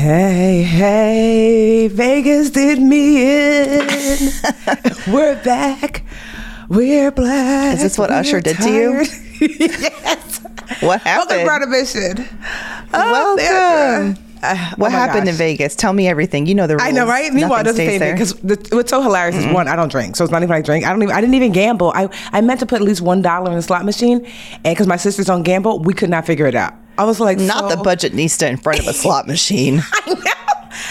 Hey, hey, Vegas did me in. We're back. We're black. Is this what We're Usher did to you? yes. What happened? Oh, Welcome? Brown Ambition. Welcome. Uh, What oh happened in. Vegas? Tell me everything. You know the rules. I know, right? Meanwhile, it Nothing doesn't stays say because what's so hilarious is one, I don't drink, so it's not even like drink. I don't even. I didn't even gamble. I I meant to put at least one dollar in the slot machine, and because my sisters don't gamble, we could not figure it out. I was like, Not so- the Budgetnista in front of a slot machine. I know.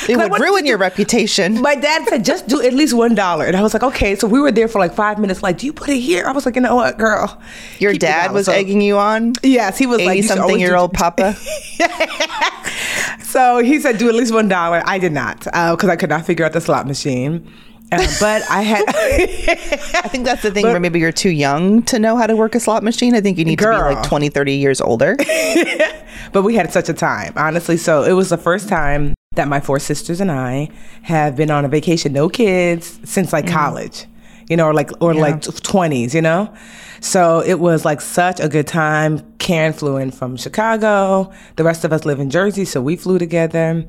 It would ruin your reputation. My dad said, just do at least one dollar. And I was like, okay. So we were there for like five minutes. Like, do you put it here? I was like, you know what, girl? Your dad was So- egging you on. Yes, he was like, something year old papa. So he said, do at least one dollar. I did not because I could not figure out the slot machine. Uh, but I had. I think that's the thing where maybe you're too young to know how to work a slot machine. I think you need to be like 20, 30 years older. but we had such a time, honestly. So it was the first time that my four sisters and I have been on a vacation, no kids, since like mm. college, you know, or like or like twenties, you know. So it was like such a good time. Karen flew in from Chicago. The rest of us live in Jersey, so we flew together.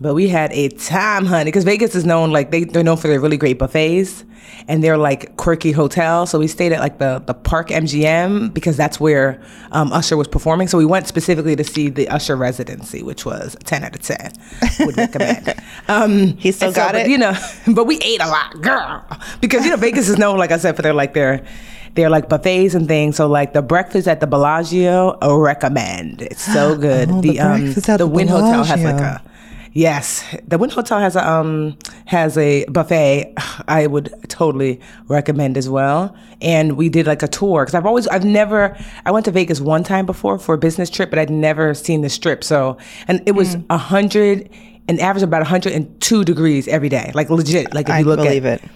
But we had a time, honey, because Vegas is known like they, they're known for their really great buffets and they're like quirky hotels. So we stayed at like the, the Park MGM because that's where um, Usher was performing. So we went specifically to see the Usher residency, which was 10 out of 10. Would recommend. Um, He still and so, got but, it? You know, but we ate a lot, girl. Because, you know, Vegas is known, like I said, for their like their they're like buffets and things. So like the breakfast at the Bellagio, I recommend. It's so good. Oh, the breakfast at the the Wynn Hotel has like a Yes, the Wynn Hotel has a um has a buffet. I would totally recommend as well. And we did like a tour because I've always I've never I went to Vegas one time before for a business trip, but I'd never seen the strip. So and it Mm. was a hundred an average of about 102 degrees every day, like legit. Like if I you look believe at it.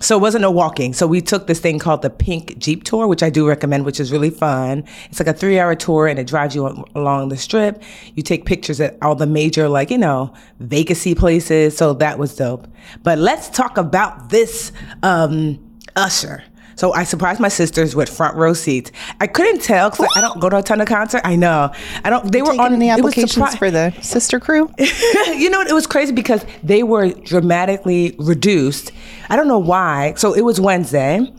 So it wasn't no walking. So we took this thing called the Pink Jeep Tour, which I do recommend, which is really fun. It's like a three hour tour and it drives you al- along the strip. You take pictures at all the major, like, you know, Vegasy places. So that was dope. But let's talk about this um, Usher. So I surprised my sisters with front row seats. I couldn't tell because I don't go to a ton of concerts. I know. I don't. They were on was applications surpri- for the sister crew? you know what? It was crazy because they were dramatically reduced. I don't know why. So it was Wednesday.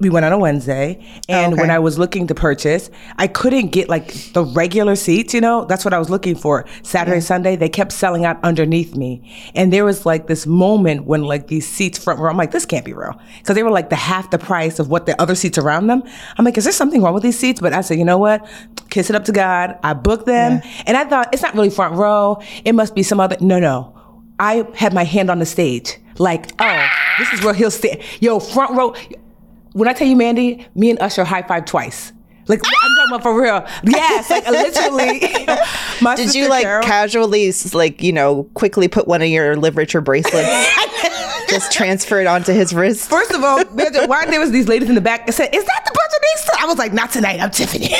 We went on a Wednesday, oh, and Okay. when I was looking to purchase, I couldn't get like the regular seats. You know, that's what I was looking for. Saturday, Sunday, they kept selling out underneath me, and there was like this moment when like these seats front row. I'm like, this can't be real because they were like the half the price of what the other seats around them. I'm like, is there something wrong with these seats? But I said, you know what? Kiss it up to God. I booked them, and I thought it's not really front row. It must be some other. No, no. I had my hand on the stage, like, oh, this is where he'll stand. Yo, front row. When I tell you, Mandy, me and Usher high five twice. Like I'm talking about for real. Yes, like literally. My Did you like Carol- casually, like, you know, quickly put one of your Live Richer bracelets, just transfer it onto his wrist? First of all, why there was these ladies in the back that said, "Is that the Budgetista?" I was like, "Not tonight. I'm Tiffany."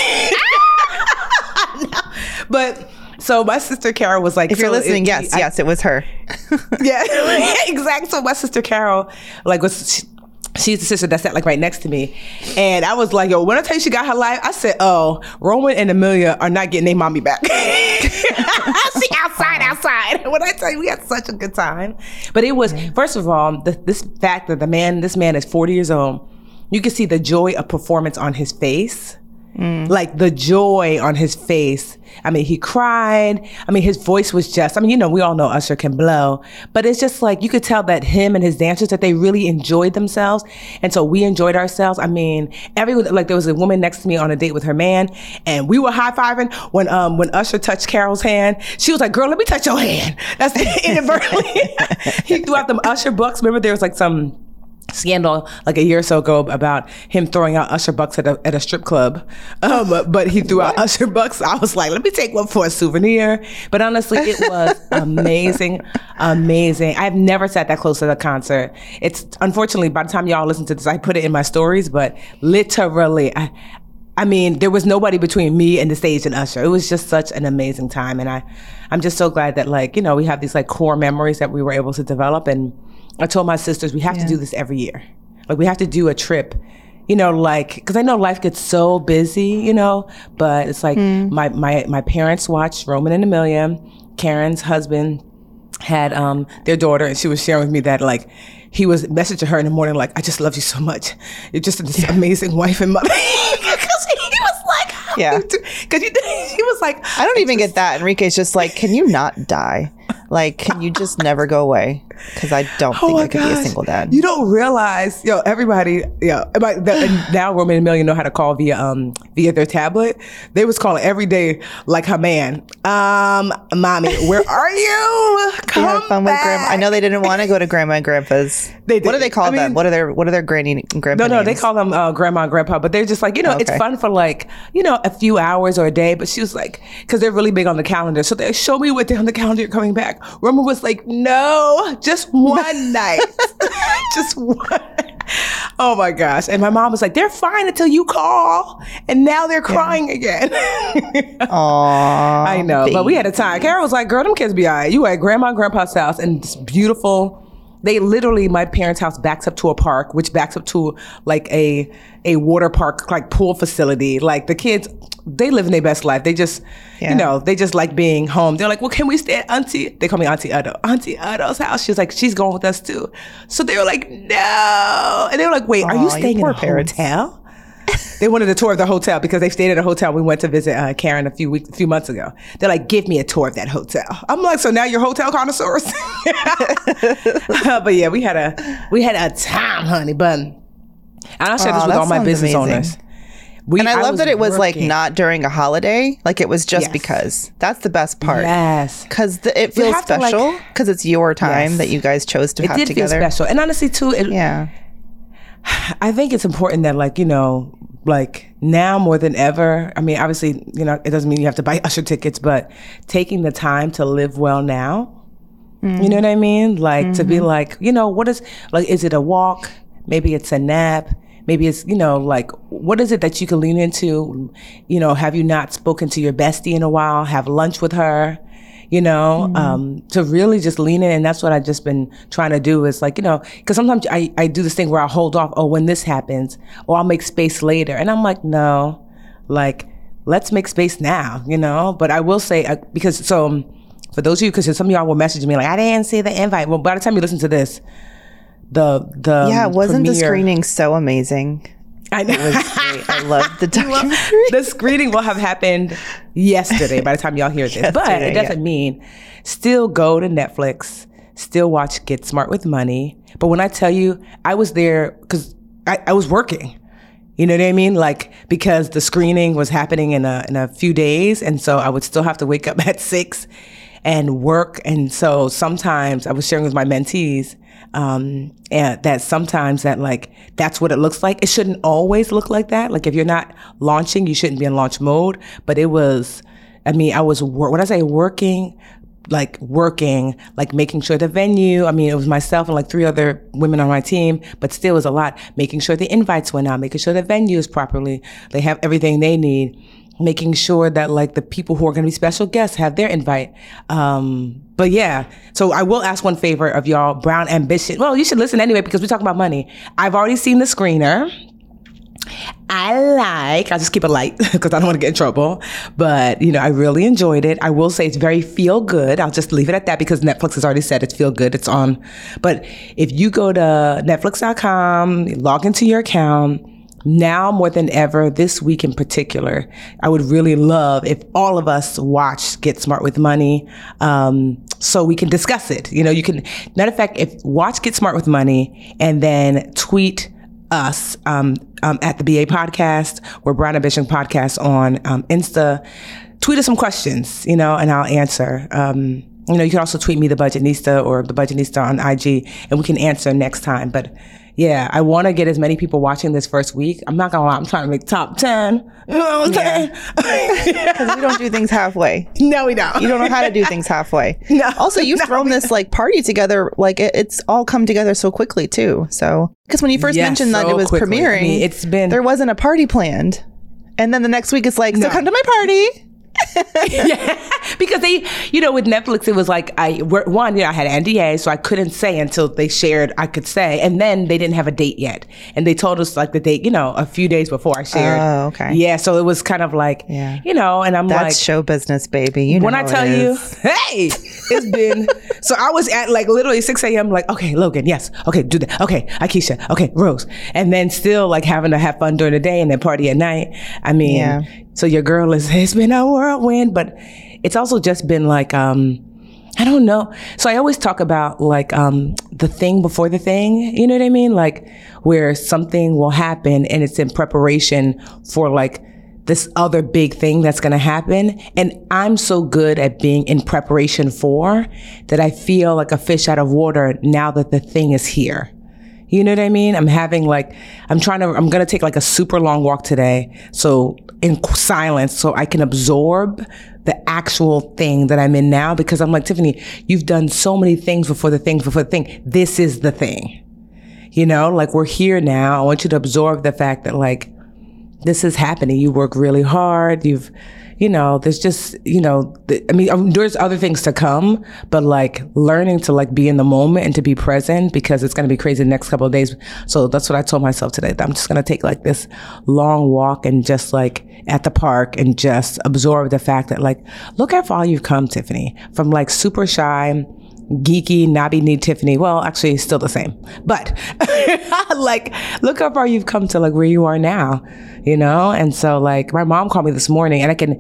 No. But so my sister Carol was like, If you're listening, it- yes, I- yes, it was her. yeah, exactly. So my sister Carol, like, was she's the sister that sat like right next to me, and I was like, "Yo, when I tell you she got her life," I said, "Oh, Roman and Amelia are not getting their mommy back." she outside, outside. When I tell you, we had such a good time. But it was mm-hmm. first of all, the, this fact that the man, this man is 40 years old. You can see the joy of performance on his face. Like the joy on his face. I mean, he cried. I mean, his voice was just, I mean, you know, we all know Usher can blow, but it's just like you could tell that him and his dancers that they really enjoyed themselves. And so we enjoyed ourselves. I mean, everyone, like there was a woman next to me on a date with her man and we were high fiving when, um, when Usher touched Carol's hand. She was like, girl, let me touch your hand. That's inadvertently. he threw out them Usher bucks. Remember there was like some, scandal like a year or so ago about him throwing out Usher bucks at a, at a strip club. Um, but he threw out Usher bucks. I was like, let me take one for a souvenir. But honestly, it was amazing, amazing. I've never sat that close to a concert. It's unfortunately by the time y'all listen to this, I put it in my stories, but literally, I, I mean, there was nobody between me and the stage and Usher. It was just such an amazing time, and I, I'm just so glad that like you know we have these like core memories that we were able to develop. And I told my sisters we have Yeah. to do this every year. Like we have to do a trip. You know, like because I know life gets so busy. You know, but it's like my my my parents watched Roman and Amelia. Karen's husband had um their daughter and she was sharing with me that like he was messaging her in the morning like I just love you so much. You're just this amazing wife and mother. Because he was like, Yeah. Because he was like, I don't even get that. Enrique's just like, can you not die? Like, can you just never go away? Because I don't think I could be a single dad. Oh You don't realize, yo, everybody, yo, about and now Roman and Amelia know how to call via um via their tablet. They was calling every day like her man. Um, mommy, where are you? Come fun with grandma. I know they didn't want to go to grandma and grandpa's. They What do they call I them? mean- What are their What are their granny and grandpa? No, no, they call them uh, grandma and grandpa, but they're just like, you know, it's fun for like, you know, a few hours or a day. But she was like, because they're really big on the calendar. So they show me what day on the calendar you're coming back. Roman was like, no, just one night. just one. Oh my gosh. And my mom was like, they're fine until you call. And now they're crying again. Aw, I know, but we had a time. Carol was like, "Girl, them kids be all right. You at grandma and grandpa's house, and it's beautiful. They literally, my parents' house backs up to a park, which backs up to like a a water park, like pool facility. Like the kids, they live in their best life. They just, Yeah. you know, they just like being home. They're like, well, can we stay at Auntie? They call me Auntie Otto. Auntie Otto's house. She's like, she's going with us too. So they were like, no, and they were like, wait, are you staying in a parents. hotel? They wanted a tour of the hotel because they stayed at a hotel. We went to visit uh, Karen a few weeks, a few months ago. They're like, "Give me a tour of that hotel." I'm like, "So now you're hotel connoisseurs?" but yeah, we had a we had a time, honey. But and I'll share this with all my business amazing. owners. We, And I love that it was like not during a holiday. Like it was just Yes. because. That's the best part. Yes. Because it feels like- special because it's your time Yes. that you guys chose to It have together. special, and honestly, too, it, Yeah. I think it's important that, like, you know, like now more than ever. I mean, obviously, you know, it doesn't mean you have to buy usher tickets, but taking the time to live well now. You know mm. what I mean? Like to be mm-hmm. like, you know, what is like? Is it a walk? Maybe it's a nap. Maybe it's you know like what is it that you can lean into? You know, have you not spoken to your bestie in a while? Have lunch with her. You know, um, to really just lean in, and that's what I've just been trying to do. Is like you know, because sometimes I I do this thing where I hold off. Oh, when this happens, or I'll make space later, and I'm like, no, like let's make space now. You know, but I will say uh, because so. um, for those of you, because some of y'all will message me like, I didn't see the invite. Well, by the time you listen to this, the the Yeah, wasn't the screening so amazing? I know. It was great. I loved the documentary. the screening will have happened yesterday by the time y'all hear this. but it doesn't mean still go to Netflix, still watch Get Smart with Money. But when I tell you, I was there because I, I was working. You know what I mean? Like because the screening was happening in a in a few days, and so I would still have to wake up at six and work. And so sometimes I was sharing with my mentees um, and that sometimes that like that's what it looks like. It shouldn't always look like that. Like if you're not launching, you shouldn't be in launch mode. But it was, I mean, I was wor- when I say working, like working, like making sure the venue. I mean, it was myself and like three other women on my team, but still it was a lot. Making sure the invites went out, making sure the venue is properly, they have everything they need, making sure that like the people who are going to be special guests have their invite. Um, but yeah, so I will ask one favor of y'all, Brown Ambition. Well, you should listen anyway because we talk about money. I've already seen the screener. I like, I'll just keep it light because I don't want to get in trouble. But, you know, I really enjoyed it. I will say it's very feel good. I'll just leave it at that because Netflix has already said it's feel good. It's on. But if you go to Netflix.com, log into your account, now more than ever, this week in particular, I would really love if all of us watch Get Smart with Money, um, so we can discuss it. You know, you can, matter of fact, if watch Get Smart with Money and then tweet us um, um, at the BA podcast or Brown Ambition podcast on um, Insta. Tweet us some questions, you know, and I'll answer. Um, you know, you can also tweet me the Budgetnista or the Budgetnista on IG, and we can answer next time. But yeah, I want to get as many people watching this first week. I'm not gonna lie, I'm trying to make top ten. You know what I'm saying? Because we don't do things halfway. no, we don't. You don't know how to do things halfway. No, Also, you've no, thrown this like party together. Like it, it's all come together so quickly too. So because when you first Yes, mentioned that it was quickly. I premiering, mean, it's been- there wasn't a party planned, and then the next week it's like, so come to my party. yeah, because they, you know, with Netflix, it was like I one, you know, I had NDA, so I couldn't say until they shared I could say, and then they didn't have a date yet, and they told us like the date, you know, a few days before I shared. Oh, okay. Yeah, so it was kind of like, Yeah. you know, and I'm That's like, show business, baby. You know when I tell you, hey, it's been. so I was at like literally 6 a.m. Like, okay, Logan, yes, okay, do that. Okay, Akeisha, okay, Rose, and then still like having to have fun during the day and then party at night. I mean, Yeah. So your girl is it's been a whirlwind, but it's also just been like um. I don't know. So I always talk about like um, the thing before the thing. You know what I mean? Like where something will happen and it's in preparation for like this other big thing that's going to happen. And I'm so good at being in preparation for that I feel like a fish out of water now that the thing is here. You know what I mean? I'm having like, I'm trying to, I'm going to take like a super long walk today. So in silence, so I can absorb the actual thing that I'm in now because I'm like, Tiffany, you've done so many things before the things before the thing. This is the thing. You know, like we're here now. I want you to absorb the fact that like, this is happening. You work really hard. You've, you know, there's just, you know, th- I mean, um, there's other things to come, but like learning to like be in the moment and to be present because it's going to be crazy the next couple of days. So that's what I told myself today. That I'm just going to take like this long walk and just like at the park and just absorb the fact that like, look how far you've come, Tiffany, from like super shy, geeky, knobby knee Tiffany. Well, actually, still the same. But like, look how far you've come to like where you are now, you know? And so, like, my mom called me this morning, and I can,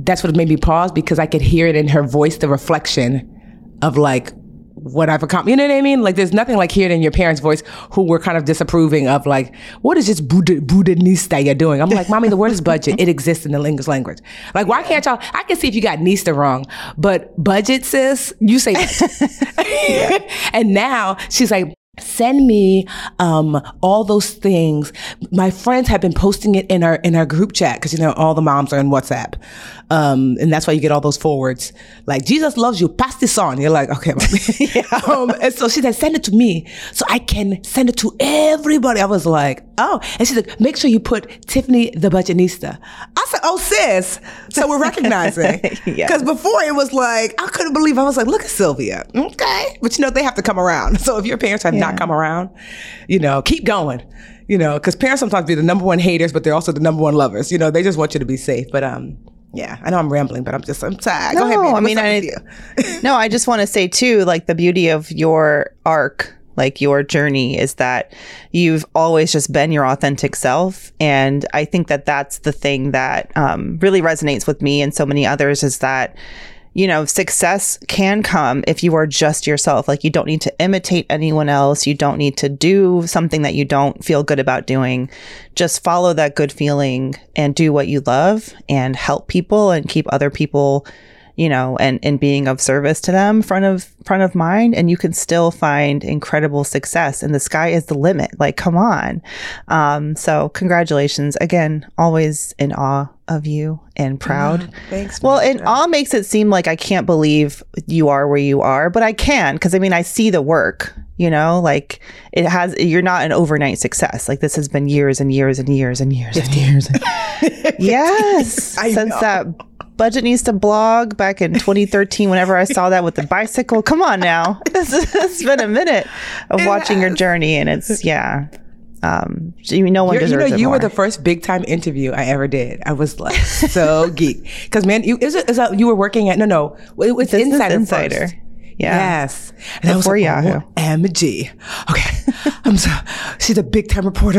that's what made me pause because I could hear it in her voice, the reflection of like, what I've accomplished. You know what I mean? Like, there's nothing like hearing your parents' voice who were kind of disapproving of like, what is this Buddha, Buddha-nista you're doing? I'm like, mommy, the word is budget. It exists in the English language. Like, why can't y'all? I can see if you got Nista wrong, but budget, sis, you say and now she's like, send me um, all those things. My friends have been posting it in our in our group chat because you know all the moms are in WhatsApp, um, and that's why you get all those forwards. Like Jesus loves you, pass this on. You're like, okay, um, and so she said, send it to me so I can send it to everybody. I was like, oh, and she's like, make sure you put Tiffany the Budgetnista. I said, oh sis, so we're recognizing because Yes. before it was like I couldn't believe I was like, look at Sylvia, okay, but you know they have to come around. So if your parents have not Yeah. come around, you know, keep going. You know, because parents sometimes be the number one haters, but they're also the number one lovers. You know, they just want you to be safe. But um, yeah, I know I'm rambling, but I'm just I'm tired. Go ahead, No. I mean, I- no, I just want to say too, like the beauty of your arc, like your journey, is that you've always just been your authentic self, and I think that that's the thing that um, really resonates with me and so many others is that. You know, success can come if you are just yourself. Like, you don't need to imitate anyone else. You don't need to do something that you don't feel good about doing. Just follow that good feeling and do what you love and help people and keep other people you know, and and being of service to them front of front of mind, and you can still find incredible success. And the sky is the limit. Like, come on. Um, so congratulations again. Always in awe of you and proud. Thanks. Well, it all makes it seem like I can't believe you are where you are, but I can because I mean I see the work. You know, like it has. You're not an overnight success. Like this has been years and years and years and years and years. yes, I since know. that Budgetnista blog back in 2013. Whenever I saw that with the bicycle, come on now, it's, it's been a minute of watching your journey, and it's yeah. Um, you- no one You're- you know, you more. were the first big time interview I ever did. I was like so geek because man, you is it is that you were working at no no it was Business Insider Insider. first. Yeah. Yes. And I was Before like, Yahoo. MG. Okay. I'm so, she's a big time reporter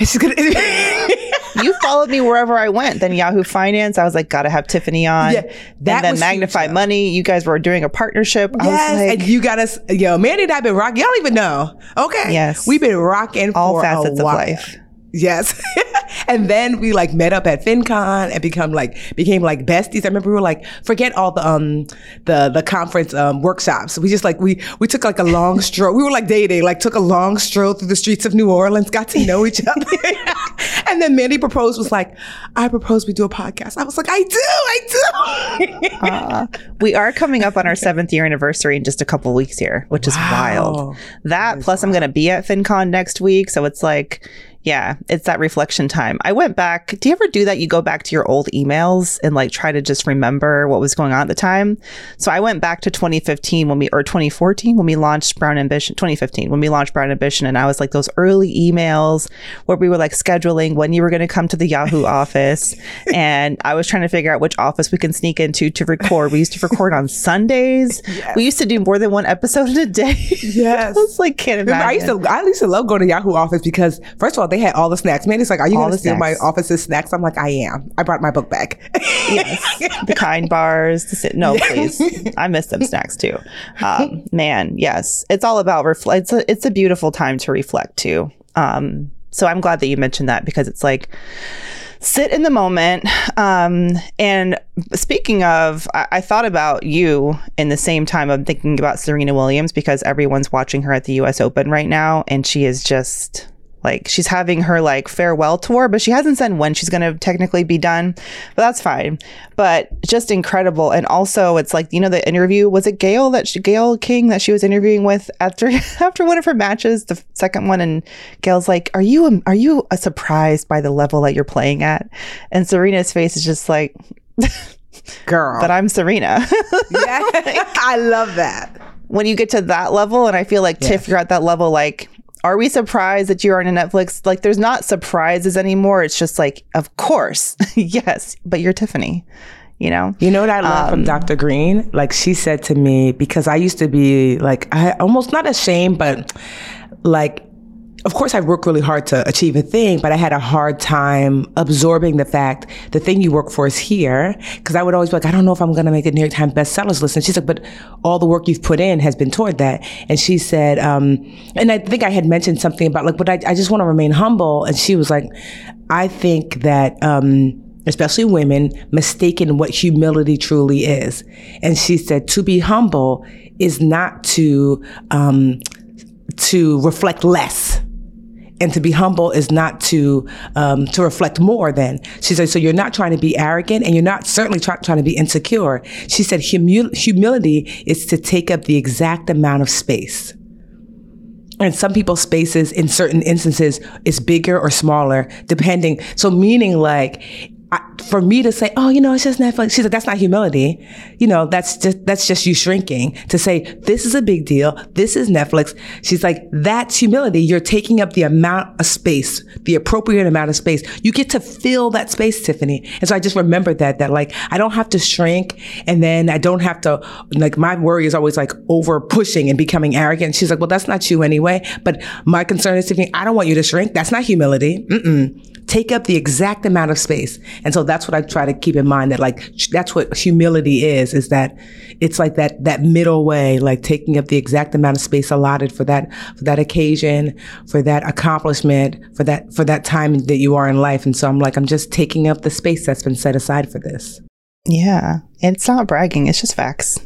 and she's gonna you followed me wherever I went. Then Yahoo Finance, I was like, gotta have Tiffany on. Yeah, that and then Magnify huge, Money, you guys were doing a partnership. Yes, like, and you got us. Yo, Mandy and I've been rocking. Y'all don't even know. Okay. Yes, we've been rocking all facets of life. Yes. and then we like met up at FinCon and become like became like besties. I remember we were like, forget all the um the the conference um workshops. We just like we we took like a long stroll. We were like dating, like took a long stroll through the streets of New Orleans, got to know each other. and then Mandy proposed was like, I propose we do a podcast. I was like, I do, I do. uh, we are coming up on our seventh year anniversary in just a couple weeks here, which is wild. That, that plus wild. I'm gonna be at FinCon next week. So it's like yeah, it's that reflection time. I went back. Do you ever do that? You go back to your old emails and like try to just remember what was going on at the time. So I went back to 2015 when we, or 2014 when we launched Brown Ambition, 2015 when we launched Brown Ambition. And I was like those early emails where we were like scheduling when you were going to come to the Yahoo office. And I was trying to figure out which office we can sneak into to record. We used to record on Sundays. Yes. We used to do more than one episode in a day. Yes. I was like, can't imagine. I used to, I used to love going to Yahoo office because first of all, they had all the snacks. Man, it's like, are you going to steal my office's snacks? I'm like, I am. I brought my book back. yes, the kind bars to sit. No, please. I miss them snacks too. Um, man, yes, it's all about reflect. It's a, it's a beautiful time to reflect too. Um, so I'm glad that you mentioned that because it's like sit in the moment. Um, and speaking of, I, I, thought about you in the same time of thinking about Serena Williams because everyone's watching her at the US Open right now, and she is just like she's having her like farewell tour, but she hasn't said when she's going to technically be done. But that's fine. But just incredible. And also, it's like you know the interview was it Gayle that she, Gayle King that she was interviewing with after after one of her matches, the second one, and Gayle's like, "Are you a, are you a surprised by the level that you're playing at?" And Serena's face is just like. Girl. But I'm Serena. yeah. I love that. When you get to that level, and I feel like Tiff, you're at that level, like are we surprised that you're on a Netflix? Like, there's not surprises anymore. It's just like, of course, yes, but you're Tiffany. You know, you know what I love um, from Dr. Green? Like she said to me, because I used to be like, I almost not ashamed, but like of course, I worked really hard to achieve a thing, but I had a hard time absorbing the fact the thing you work for is here. Cause I would always be like, I don't know if I'm going to make a New York Times bestsellers list. And she's like, but all the work you've put in has been toward that. And she said, um, and I think I had mentioned something about like, but I, I just want to remain humble. And she was like, I think that, um, especially women, mistaken what humility truly is. And she said, to be humble is not to, um, to reflect less and to be humble is not to um, to reflect more than. She said so you're not trying to be arrogant and you're not certainly try- trying to be insecure. She said humility is to take up the exact amount of space. And some people's spaces in certain instances is bigger or smaller depending. So meaning like I, for me to say, oh, you know, it's just Netflix. She's like, that's not humility. You know, that's just, that's just you shrinking to say, this is a big deal. This is Netflix. She's like, that's humility. You're taking up the amount of space, the appropriate amount of space. You get to fill that space, Tiffany. And so I just remembered that, that like, I don't have to shrink. And then I don't have to, like, my worry is always like over pushing and becoming arrogant. She's like, well, that's not you anyway. But my concern is, Tiffany, I don't want you to shrink. That's not humility. Mm-mm take up the exact amount of space. And so that's what I try to keep in mind that like that's what humility is is that it's like that that middle way like taking up the exact amount of space allotted for that for that occasion, for that accomplishment, for that for that time that you are in life. And so I'm like I'm just taking up the space that's been set aside for this. Yeah. It's not bragging, it's just facts.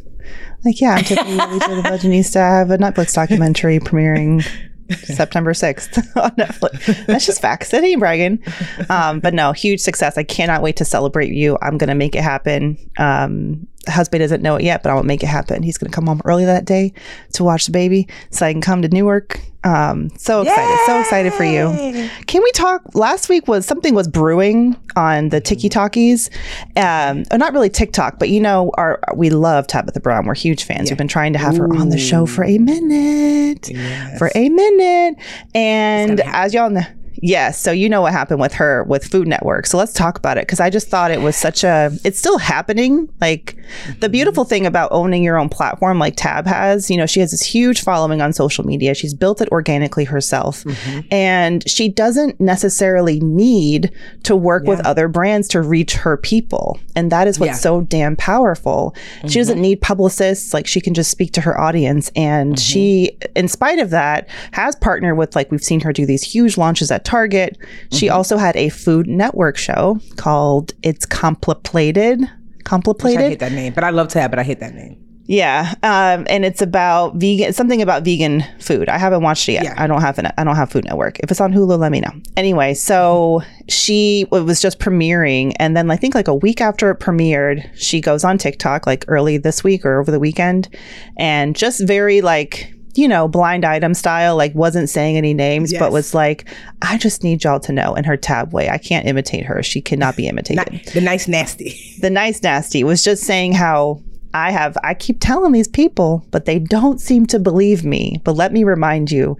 Like, yeah, I'm Tiffany Budgetnista. I have a Netflix documentary premiering September 6th on Netflix. That's just. That ain't bragging. Um, but no, huge success. I cannot wait to celebrate you. I'm going to make it happen. Um, husband doesn't know it yet, but I will make it happen. He's going to come home early that day to watch the baby so I can come to Newark. Um, so excited, Yay! so excited for you. Can we talk? Last week was something was brewing on the Tiki Talkies. Um, oh, not really TikTok, but you know, our we love Tabitha Brown. We're huge fans. Yeah. We've been trying to have Ooh. her on the show for a minute, yes. for a minute. And as y'all know, Yes. So you know what happened with her with Food Network. So let's talk about it because I just thought it was such a. It's still happening. Like the Mm-hmm. beautiful thing about owning your own platform, like Tab has, you know, she has this huge following on social media. She's built it organically herself, Mm-hmm. and she doesn't necessarily need to work with other brands to reach her people. And that is what's Yeah. so damn powerful. She doesn't need publicists. Like she can just speak to her audience, and she, in spite of that, has partnered with like we've seen her do these huge launches at Target. She also had a Food Network show called It's Complicated. Complicated. I hate that name, but I love Tab, but I hate that name. Yeah, um, and it's about vegan, something about vegan food. I haven't watched it yet. Yeah. I don't have an, I don't have Food Network. If it's on Hulu, let me know. Anyway, so she it was just premiering, and then I think like a week after it premiered, she goes on TikTok like early this week or over the weekend, and just very like you know blind item style, like wasn't saying any names, but was like, I just need y'all to know in her tab way. I can't imitate her. She cannot be imitated Not, the nice nasty. the nice nasty was just saying how I have I keep telling these people, but they don't seem to believe me. But let me remind you,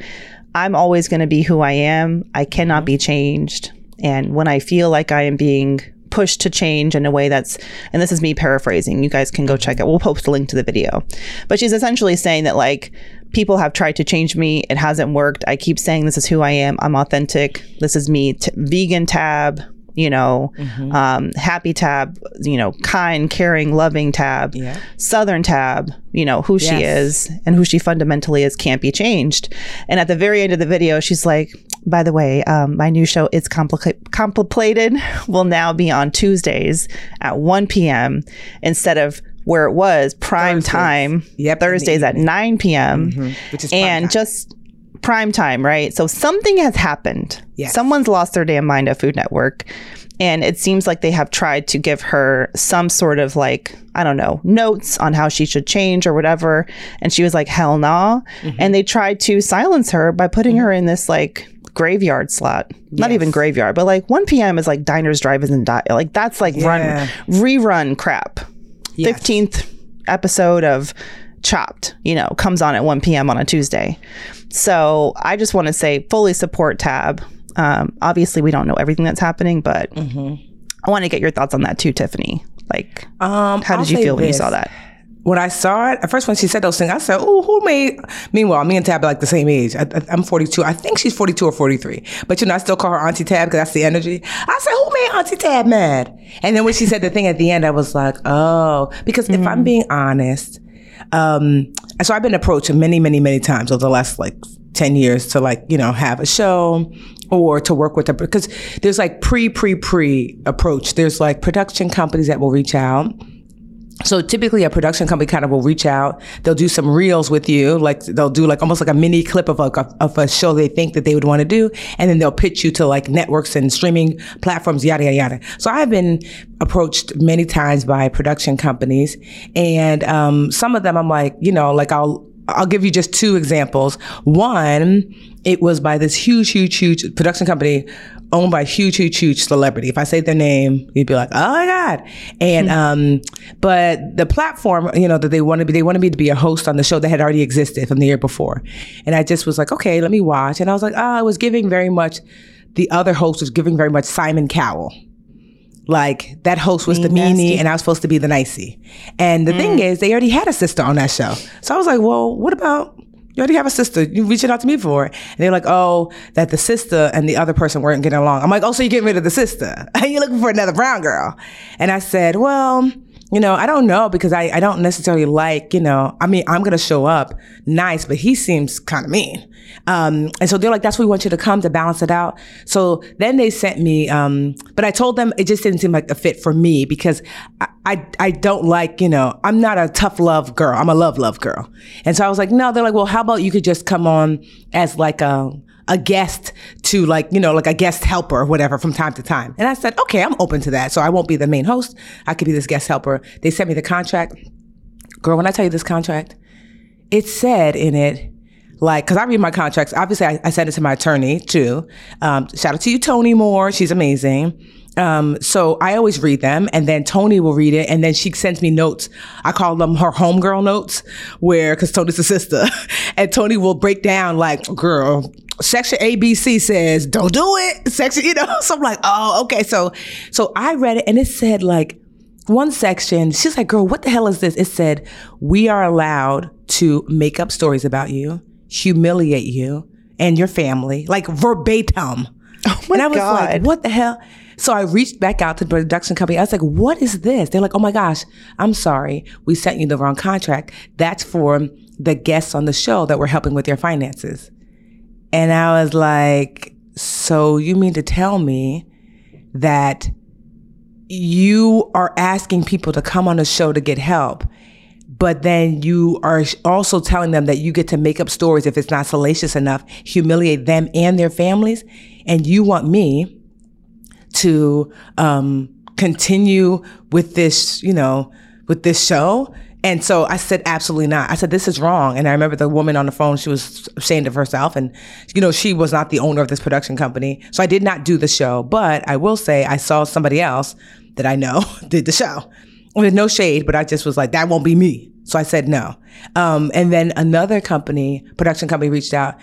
I'm always going to be who I am. I cannot be mm-hmm. changed. And when I feel like I am being pushed to change in a way that's and this is me paraphrasing. You guys can go check it. We'll post a link to the video. But she's essentially saying that like people have tried to change me. It hasn't worked. I keep saying this is who I am. I'm authentic. This is me. T- vegan tab you know, um, happy tab, you know, kind, caring, loving tab, Yeah. southern tab, you know, who she is and who she fundamentally is can't be changed. And at the very end of the video, she's like, by the way, um, my new show, It's Complica- Complicated, will now be on Tuesdays at 1 p.m. instead of where it was prime Thursdays. time, Yep, Thursdays at 9 p.m. which is and time. just prime time, right? So something has happened. Yes. Someone's lost their damn mind at Food Network. And it seems like they have tried to give her some sort of like, I don't know, notes on how she should change or whatever. And she was like, hell nah. Mm-hmm. And they tried to silence her by putting her in this like graveyard slot. Not even graveyard, but like 1 p.m. is like diners, drive-ins, and die. Like that's like Yeah. run rerun crap. Yes. 15th episode of Chopped, you know, comes on at 1 p.m. on a Tuesday. So I just want to say fully support Tab. Um, obviously, we don't know everything that's happening, but I want to get your thoughts on that too, Tiffany. Like, Um, how I'll did you say feel when you saw that? When I saw it, at first when she said those things, I said, "Oh, who made?" Meanwhile, me and Tab are like the same age. I, I'm 42. I think she's 42 or 43. But you know, I still call her Auntie Tab because that's the energy. I said, "Who made Auntie Tab mad?" And then when she said the thing at the end, I was like, "Oh," because if I'm being honest, um, and so I've been approached many, many, many times over the last like 10 years to like, you know, have a show or to work with a, because there's like pre, pre, pre approach. There's like production companies that will reach out. So typically a production company kind of will reach out. They'll do some reels with you. Like they'll do like almost like a mini clip of a, of a show they think that they would want to do. And then they'll pitch you to like networks and streaming platforms, yada, yada, yada. So I've been approached many times by production companies and, um, some of them I'm like, you know, like I'll, I'll give you just two examples. One, it was by this huge, huge, huge production company owned by a huge, huge, huge celebrity. If I say their name, you'd be like, oh my God. And, hmm. um, but the platform, you know, that they wanted me, they wanted me to be a host on the show that had already existed from the year before. And I just was like, okay, let me watch. And I was like, ah, oh, I was giving very much, the other host was giving very much Simon Cowell. Like that host was the meanie and I was supposed to be the nicey. And the thing hmm. is, they already had a sister on that show. So I was like, well, what about you already have a sister. You reaching out to me for it. And they're like, oh, that the sister and the other person weren't getting along. I'm like, oh, so you're getting rid of the sister. you're looking for another brown girl. And I said, well, you know, I don't know because I, I don't necessarily like, you know, I mean, I'm going to show up nice, but he seems kind of mean. Um, and so they're like, that's where we want you to come to balance it out. So then they sent me, um, but I told them it just didn't seem like a fit for me because I, I, I don't like, you know, I'm not a tough love girl. I'm a love, love girl. And so I was like, no, they're like, well, how about you could just come on as like a, a guest to like, you know, like a guest helper or whatever from time to time. And I said, okay, I'm open to that. So I won't be the main host. I could be this guest helper. They sent me the contract. Girl, when I tell you this contract, it said in it, like, cause I read my contracts. Obviously, I, I sent it to my attorney too. Um, shout out to you, Tony Moore. She's amazing. Um, so I always read them and then Tony will read it and then she sends me notes. I call them her homegirl notes where, cause Tony's a sister and Tony will break down like, girl, section ABC says don't do it. Section, you know. So I'm like, oh, okay. So, so I read it and it said like one section. She's like, girl, what the hell is this? It said we are allowed to make up stories about you, humiliate you and your family, like verbatim. Oh my and I was God. like, what the hell? So I reached back out to the production company. I was like, what is this? They're like, oh my gosh, I'm sorry. We sent you the wrong contract. That's for the guests on the show that we're helping with their finances. And I was like, so you mean to tell me that you are asking people to come on the show to get help, but then you are also telling them that you get to make up stories if it's not salacious enough, humiliate them and their families, and you want me to um, continue with this, you know, with this show. And so I said, absolutely not. I said, this is wrong. And I remember the woman on the phone, she was ashamed of herself. And, you know, she was not the owner of this production company. So I did not do the show. But I will say I saw somebody else that I know did the show. With no shade, but I just was like, that won't be me. So I said no. Um, and then another company, production company reached out.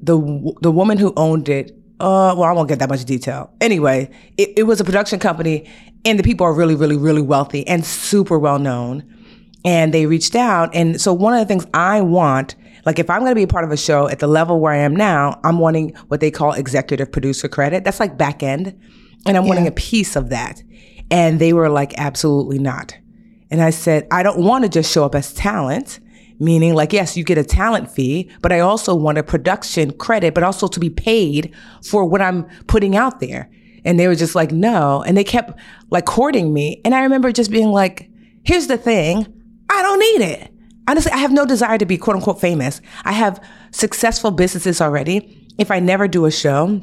The, the woman who owned it uh, well, I won't get that much detail. Anyway, it, it was a production company, and the people are really, really, really wealthy and super well known. And they reached out. And so, one of the things I want, like if I'm going to be a part of a show at the level where I am now, I'm wanting what they call executive producer credit. That's like back end. And I'm wanting a piece of that. And they were like, absolutely not. And I said, I don't want to just show up as talent meaning like yes you get a talent fee but i also want a production credit but also to be paid for what i'm putting out there and they were just like no and they kept like courting me and i remember just being like here's the thing i don't need it honestly i have no desire to be quote unquote famous i have successful businesses already if i never do a show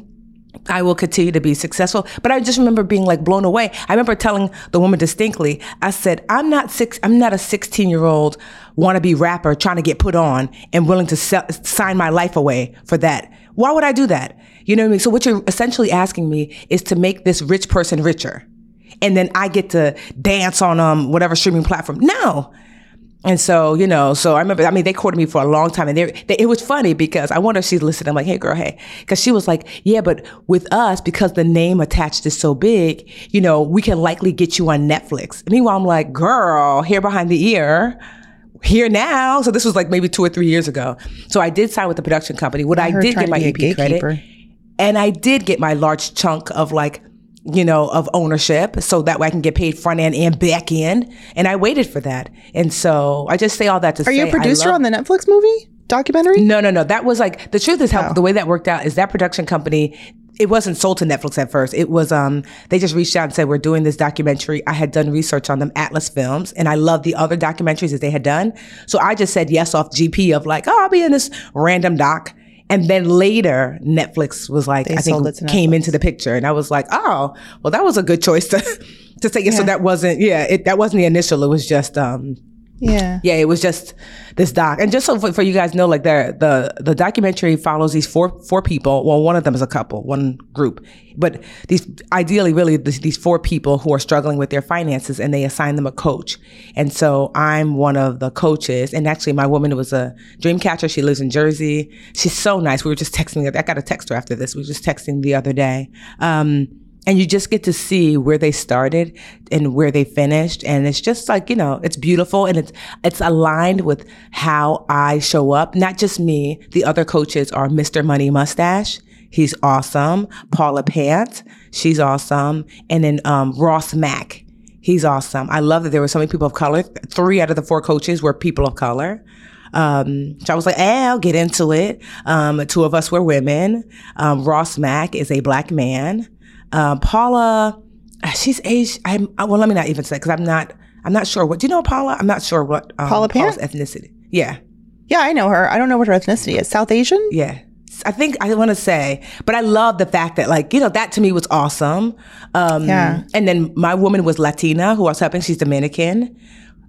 I will continue to be successful. But I just remember being like blown away. I remember telling the woman distinctly, I said, I'm not six, I'm not a 16 year old wannabe rapper trying to get put on and willing to sell, sign my life away for that. Why would I do that? You know what I mean? So what you're essentially asking me is to make this rich person richer. And then I get to dance on um whatever streaming platform. No. And so, you know, so I remember, I mean, they courted me for a long time and they, they, it was funny because I wonder if she's listening. I'm like, hey girl, hey. Cause she was like, yeah, but with us, because the name attached is so big, you know, we can likely get you on Netflix. Meanwhile, I'm like, girl, here behind the ear, here now. So this was like maybe two or three years ago. So I did sign with the production company. What I, her did get my EP credit. And I did get my large chunk of like, you know, of ownership so that way I can get paid front end and back end. And I waited for that. And so I just say all that to Are say you a producer love- on the Netflix movie documentary? No, no, no. That was like the truth is how Oh. the way that worked out is that production company it wasn't sold to Netflix at first. It was um they just reached out and said we're doing this documentary. I had done research on them, Atlas Films, and I loved the other documentaries that they had done. So I just said yes off GP of like, oh, I'll be in this random doc. And then later, Netflix was like, They I think came into the picture, and I was like, oh, well, that was a good choice to to take it. So that wasn't, yeah, it, that wasn't the initial. It was just, um, Yeah. yeah, it was just this doc, and just so for, for you guys know, like the the the documentary follows these four four people. Well, one of them is a couple, one group, but these ideally, really, these, these four people who are struggling with their finances, and they assign them a coach. And so I'm one of the coaches, and actually, my woman was a dream catcher. She lives in Jersey. She's so nice. We were just texting. I got a text her after this. We were just texting the other day. Um, and you just get to see where they started and where they finished. And it's just like you know it's beautiful and it's it's aligned with how i show up. Not just me. The other coaches are mr money mustache. He's awesome. Paula pant she's awesome. And then um, ross mack. He's awesome. I love that there were so many people of color. Three out of the four coaches were people of color. Um, so I was like, eh, I'll get into it. Um, two of us were women. Um, Ross Mack is a black man. Um, Paula, she's Asian. I'm, uh, well, let me not even say, cause I'm not, I'm not sure what, do you know Paula? I'm not sure what, um, Paula Paula's ethnicity. Yeah. Yeah, I know her. I don't know what her ethnicity is. South Asian? Yeah. I think I want to say, but I love the fact that like, you know, that to me was awesome. Um, Yeah. and then my woman was Latina who I was helping. She's Dominican.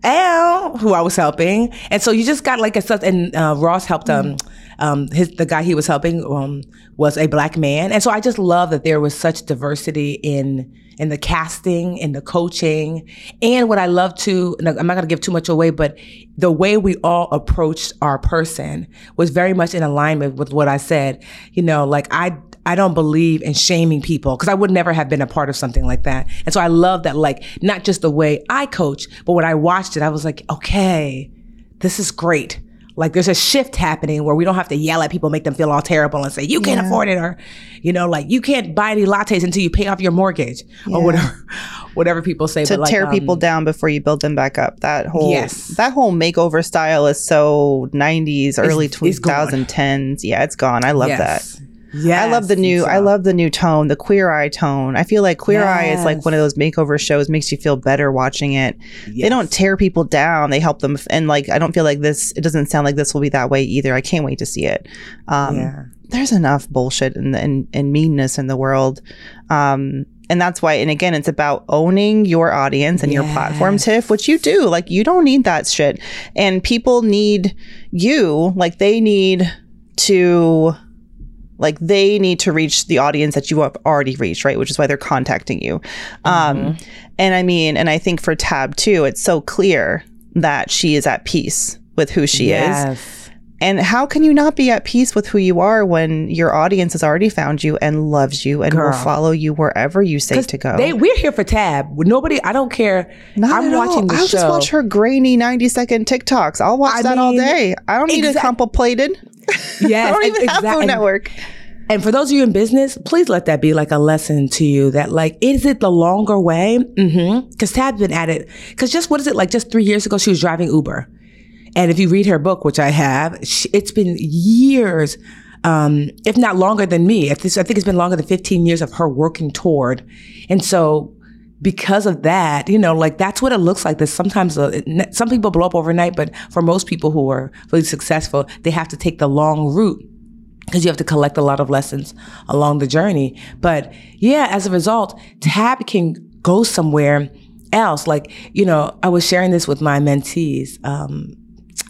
Al, who I was helping, and so you just got like a stuff. and uh, Ross helped um, um his the guy he was helping um was a black man, and so I just love that there was such diversity in in the casting, in the coaching, and what I love to I'm not gonna give too much away, but the way we all approached our person was very much in alignment with what I said. You know, like I I don't believe in shaming people because I would never have been a part of something like that. And so I love that, like, not just the way I coach, but when I watched it, I was like, okay, this is great. Like there's a shift happening where we don't have to yell at people, make them feel all terrible and say, you can't yeah. afford it. Or, you know, like you can't buy any lattes until you pay off your mortgage yeah. or whatever, whatever people say. To like, tear um, people down before you build them back up. That whole, yes. that whole makeover style is so 90s, early it's, 2010s. It's yeah, it's gone. I love yes. that. Yeah, I love the new. So. I love the new tone, the Queer Eye tone. I feel like Queer yes. Eye is like one of those makeover shows. Makes you feel better watching it. Yes. They don't tear people down. They help them, and like I don't feel like this. It doesn't sound like this will be that way either. I can't wait to see it. Um, yeah. There's enough bullshit and, and and meanness in the world. Um, and that's why and again it's about owning your audience and yes. your platform tiff which you do like you don't need that shit and people need you like they need to like they need to reach the audience that you have already reached, right? Which is why they're contacting you. Um, mm-hmm. Um, and I mean, and I think for Tab too, it's so clear that she is at peace with who she yes. is. And how can you not be at peace with who you are when your audience has already found you and loves you and Girl. will follow you wherever you say to go? They, we're here for Tab. Nobody, I don't care. Not I'm watching the I'll just watch her grainy 90 second TikToks. I'll watch I that mean, all day. I don't need exa- it complicated. Yes, I don't even exactly. have Food Network. And for those of you in business, please let that be like a lesson to you that like, is it the longer way? Mm-hmm. Cause Tab's been at it. Cause just, what is it? Like just three years ago, she was driving Uber. And if you read her book, which I have, she, it's been years, um, if not longer than me. I think it's been longer than 15 years of her working toward. And so because of that, you know, like that's what it looks like. That sometimes uh, some people blow up overnight, but for most people who are really successful, they have to take the long route because you have to collect a lot of lessons along the journey. But yeah, as a result, Tab can go somewhere else. Like, you know, I was sharing this with my mentees um,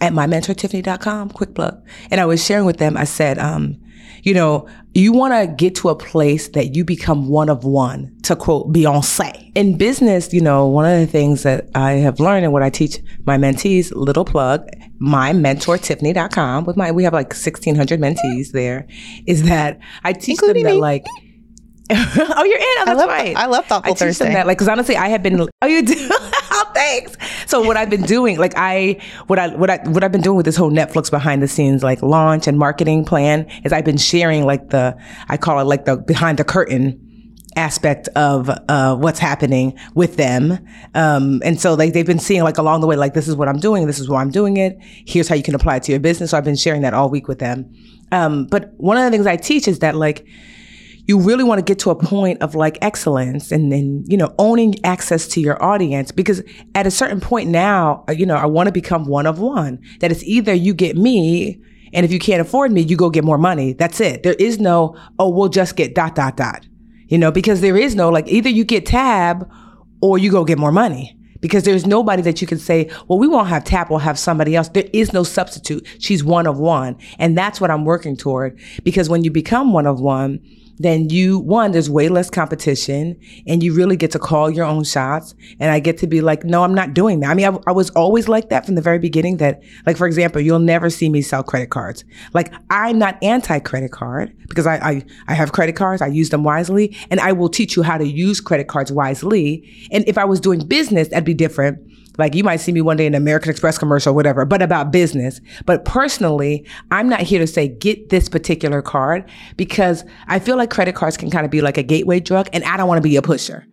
at mymentortiffany.com, quick plug. And I was sharing with them, I said, um, you know, you want to get to a place that you become one of one, to quote Beyonce. In business, you know, one of the things that I have learned and what I teach my mentees, little plug, mymentortiffany.com with my, we have like 1600 mentees there, is that I teach Including them that me. like, oh, you're in. Oh, that's I love, right. I love thoughtful I Thursday. that, like, because honestly, I have been. Oh, you do. oh, thanks. So what I've been doing, like, I what I what I what I've been doing with this whole Netflix behind the scenes like launch and marketing plan is I've been sharing like the I call it like the behind the curtain aspect of uh, what's happening with them. Um, and so like they've been seeing like along the way, like this is what I'm doing, this is why I'm doing it. Here's how you can apply it to your business. So I've been sharing that all week with them. Um, but one of the things I teach is that like you really want to get to a point of like excellence and then, you know, owning access to your audience because at a certain point now, uh, you know, I want to become one of one. That it's either you get me and if you can't afford me, you go get more money. That's it. There is no, oh, we'll just get dot, dot, dot. You know, because there is no like either you get tab or you go get more money because there's nobody that you can say, well, we won't have Tab, we'll have somebody else. There is no substitute. She's one of one. And that's what I'm working toward because when you become one of one, then you, one, there's way less competition and you really get to call your own shots. And I get to be like, no, I'm not doing that. I mean, I, I was always like that from the very beginning that, like, for example, you'll never see me sell credit cards. Like, I'm not anti credit card because I, I, I have credit cards. I use them wisely and I will teach you how to use credit cards wisely. And if I was doing business, that'd be different like you might see me one day in an American Express commercial, whatever, but about business. But personally, I'm not here to say get this particular card because I feel like credit cards can kind of be like a gateway drug and I don't want to be a pusher.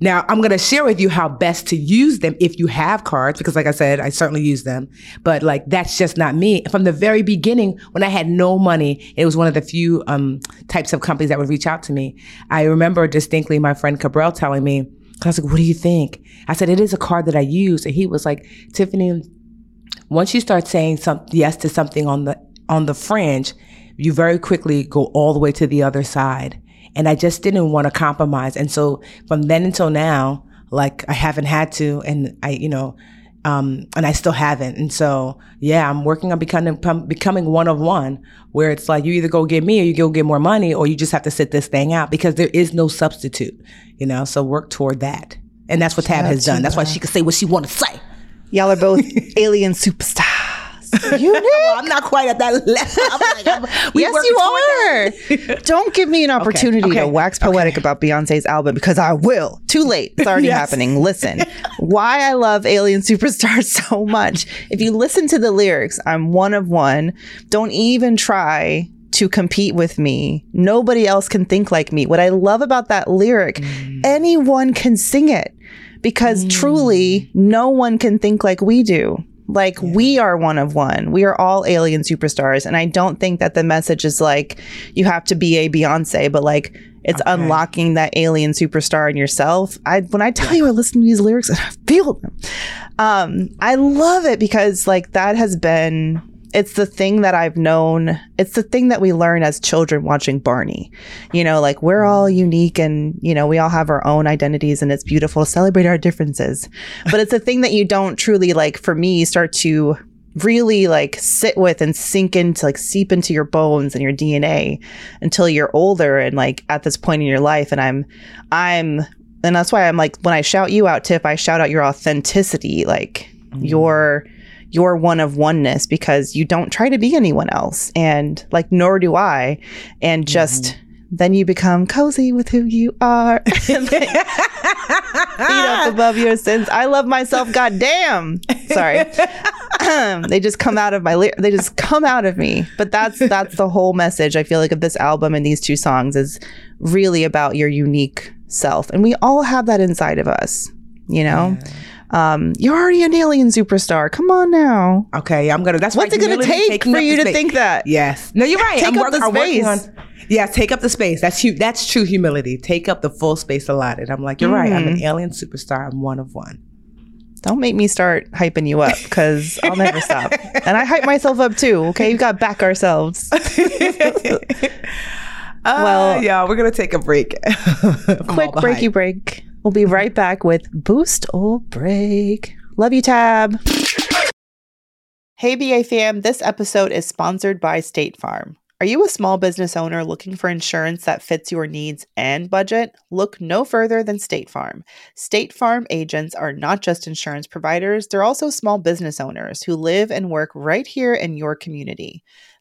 Now, I'm going to share with you how best to use them if you have cards, because like I said, I certainly use them, but like that's just not me. From the very beginning, when I had no money, it was one of the few um, types of companies that would reach out to me. I remember distinctly my friend Cabral telling me, I was like, what do you think? I said, it is a card that I use. And he was like, Tiffany, once you start saying some yes to something on the on the fringe, you very quickly go all the way to the other side. And I just didn't want to compromise. And so from then until now, like I haven't had to, and I, you know, Um, and I still haven't. And so, yeah, I'm working on becoming becoming one of one, where it's like you either go get me or you go get more money, or you just have to sit this thing out because there is no substitute. You know, so work toward that, and that's what Tab has done. That's why she can say what she want to say. Y'all are both alien superstars. You know, well, I'm not quite at that level. Like, yes, you are. Don't give me an opportunity okay, okay, to wax poetic okay. about Beyonce's album because I will. Too late. It's already yes. happening. Listen, why I love Alien Superstar so much. If you listen to the lyrics, I'm one of one. Don't even try to compete with me. Nobody else can think like me. What I love about that lyric, mm. anyone can sing it because mm. truly no one can think like we do. Like yeah. we are one of one. We are all alien superstars. And I don't think that the message is like you have to be a Beyonce, but like it's okay. unlocking that alien superstar in yourself. I when I tell yeah. you I listen to these lyrics and I feel them. Um, I love it because like that has been it's the thing that I've known. It's the thing that we learn as children watching Barney. You know, like we're all unique and, you know, we all have our own identities and it's beautiful to celebrate our differences. But it's a thing that you don't truly like, for me, start to really like sit with and sink into like seep into your bones and your DNA until you're older and like at this point in your life. And I'm, I'm, and that's why I'm like, when I shout you out, Tiff, I shout out your authenticity, like mm-hmm. your, your one of oneness because you don't try to be anyone else. And like, nor do I. And just, mm-hmm then you become cozy with who you are. Eat up above your sins. I love myself. Goddamn. Sorry. they just come out of my. They just come out of me. But that's that's the whole message. I feel like of this album and these two songs is really about your unique self, and we all have that inside of us. You know. Yeah um, you're already an alien superstar. Come on now. Okay, I'm gonna. That's what's it gonna take for you to space. think that? Yes. No, you're right. take I'm up work, the space. On, yeah, take up the space. That's hu- That's true humility. Take up the full space allotted. I'm like, you're mm. right. I'm an mm. alien superstar. I'm one of one. Don't make me start hyping you up because I'll never stop. And I hype myself up too. Okay, you got back ourselves. Uh, well, yeah, we're gonna take a break. quick breaky hype. break. We'll be right back with Boost or Break. Love you, Tab. Hey, BA fam, this episode is sponsored by State Farm. Are you a small business owner looking for insurance that fits your needs and budget? Look no further than State Farm. State Farm agents are not just insurance providers, they're also small business owners who live and work right here in your community.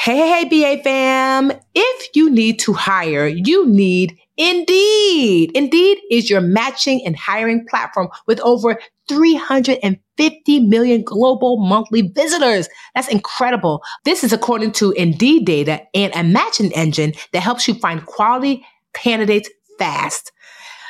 Hey, hey, BA fam. If you need to hire, you need Indeed. Indeed is your matching and hiring platform with over 350 million global monthly visitors. That's incredible. This is according to Indeed data and a matching engine that helps you find quality candidates fast.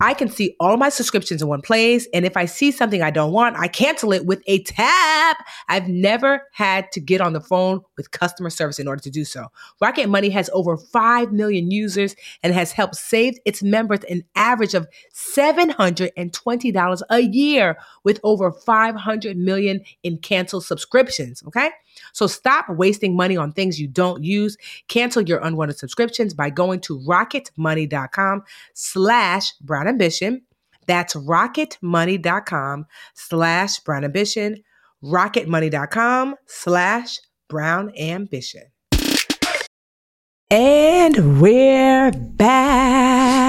I can see all my subscriptions in one place. And if I see something I don't want, I cancel it with a tap. I've never had to get on the phone with customer service in order to do so. Rocket Money has over 5 million users and has helped save its members an average of $720 a year with over 500 million in canceled subscriptions. Okay. So stop wasting money on things you don't use. Cancel your unwanted subscriptions by going to rocketmoney.com slash brown ambition. That's rocketmoney.com slash brown ambition. Rocketmoney.com slash brown ambition. And we're back.